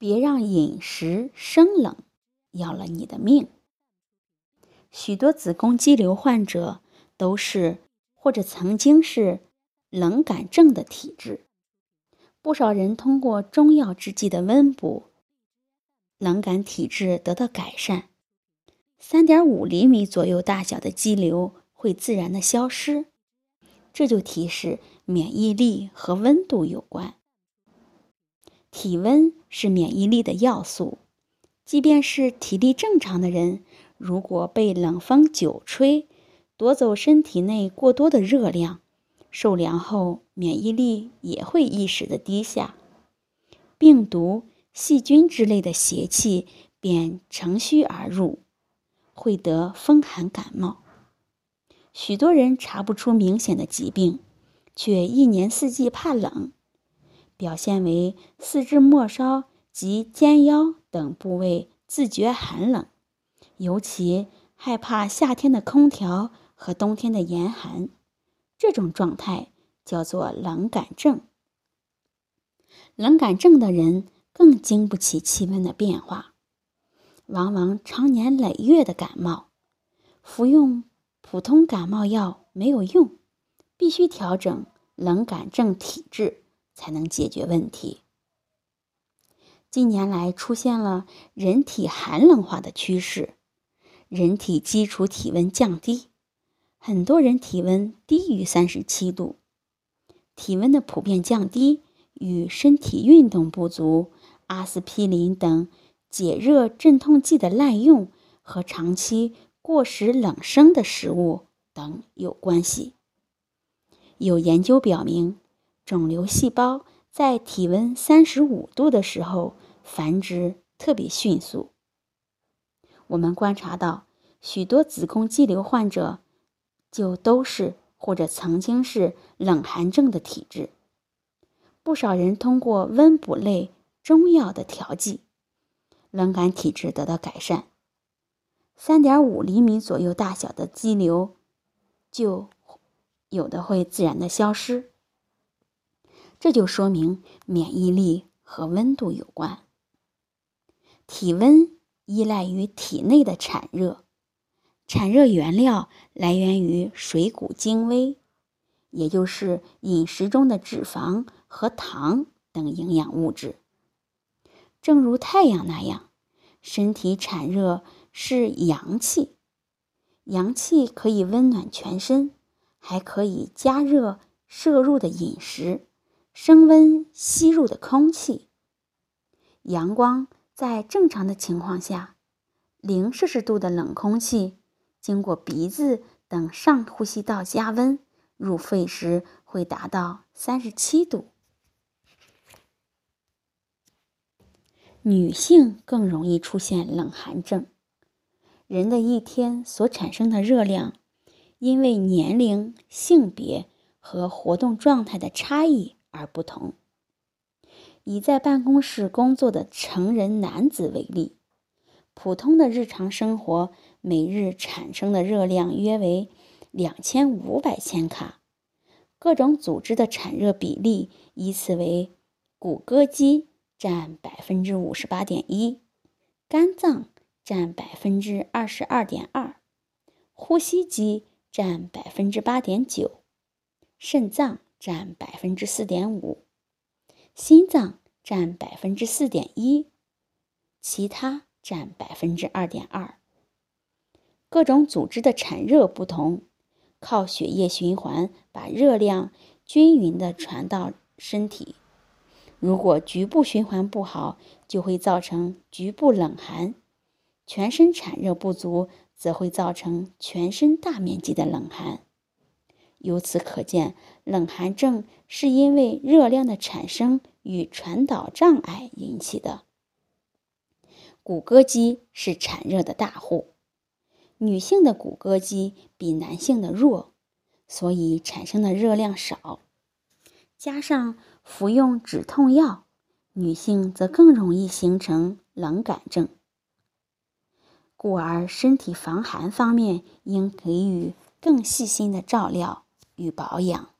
别让饮食生冷要了你的命。许多子宫肌瘤患者都是或者曾经是冷感症的体质，不少人通过中药制剂的温补，冷感体质得到改善。三点五厘米左右大小的肌瘤会自然的消失，这就提示免疫力和温度有关。体温是免疫力的要素，即便是体力正常的人，如果被冷风久吹，夺走身体内过多的热量，受凉后免疫力也会一时的低下，病毒、细菌之类的邪气便乘虚而入，会得风寒感冒。许多人查不出明显的疾病，却一年四季怕冷。表现为四肢末梢及肩腰等部位自觉寒冷，尤其害怕夏天的空调和冬天的严寒。这种状态叫做冷感症。冷感症的人更经不起气温的变化，往往常年累月的感冒，服用普通感冒药没有用，必须调整冷感症体质。才能解决问题。近年来出现了人体寒冷化的趋势，人体基础体温降低，很多人体温低于三十七度。体温的普遍降低与身体运动不足、阿司匹林等解热镇痛剂的滥用和长期过食冷生的食物等有关系。有研究表明。肿瘤细胞在体温三十五度的时候繁殖特别迅速。我们观察到，许多子宫肌瘤患者就都是或者曾经是冷寒症的体质。不少人通过温补类中药的调剂，冷感体质得到改善。三点五厘米左右大小的肌瘤，就有的会自然的消失。这就说明免疫力和温度有关。体温依赖于体内的产热，产热原料来源于水谷精微，也就是饮食中的脂肪和糖等营养物质。正如太阳那样，身体产热是阳气，阳气可以温暖全身，还可以加热摄入的饮食。升温吸入的空气，阳光在正常的情况下，零摄氏度的冷空气经过鼻子等上呼吸道加温，入肺时会达到三十七度。女性更容易出现冷寒症。人的一天所产生的热量，因为年龄、性别和活动状态的差异。而不同。以在办公室工作的成人男子为例，普通的日常生活每日产生的热量约为两千五百千卡。各种组织的产热比例依次为：骨骼肌占百分之五十八点一，肝脏占百分之二十二点二，呼吸肌占百分之八点九，肾脏。占百分之四点五，心脏占百分之四点一，其他占百分之二点二。各种组织的产热不同，靠血液循环把热量均匀的传到身体。如果局部循环不好，就会造成局部冷寒；全身产热不足，则会造成全身大面积的冷寒。由此可见，冷寒症是因为热量的产生与传导障碍引起的。骨骼肌是产热的大户，女性的骨骼肌比男性的弱，所以产生的热量少。加上服用止痛药，女性则更容易形成冷感症。故而，身体防寒方面应给予更细心的照料。与保养。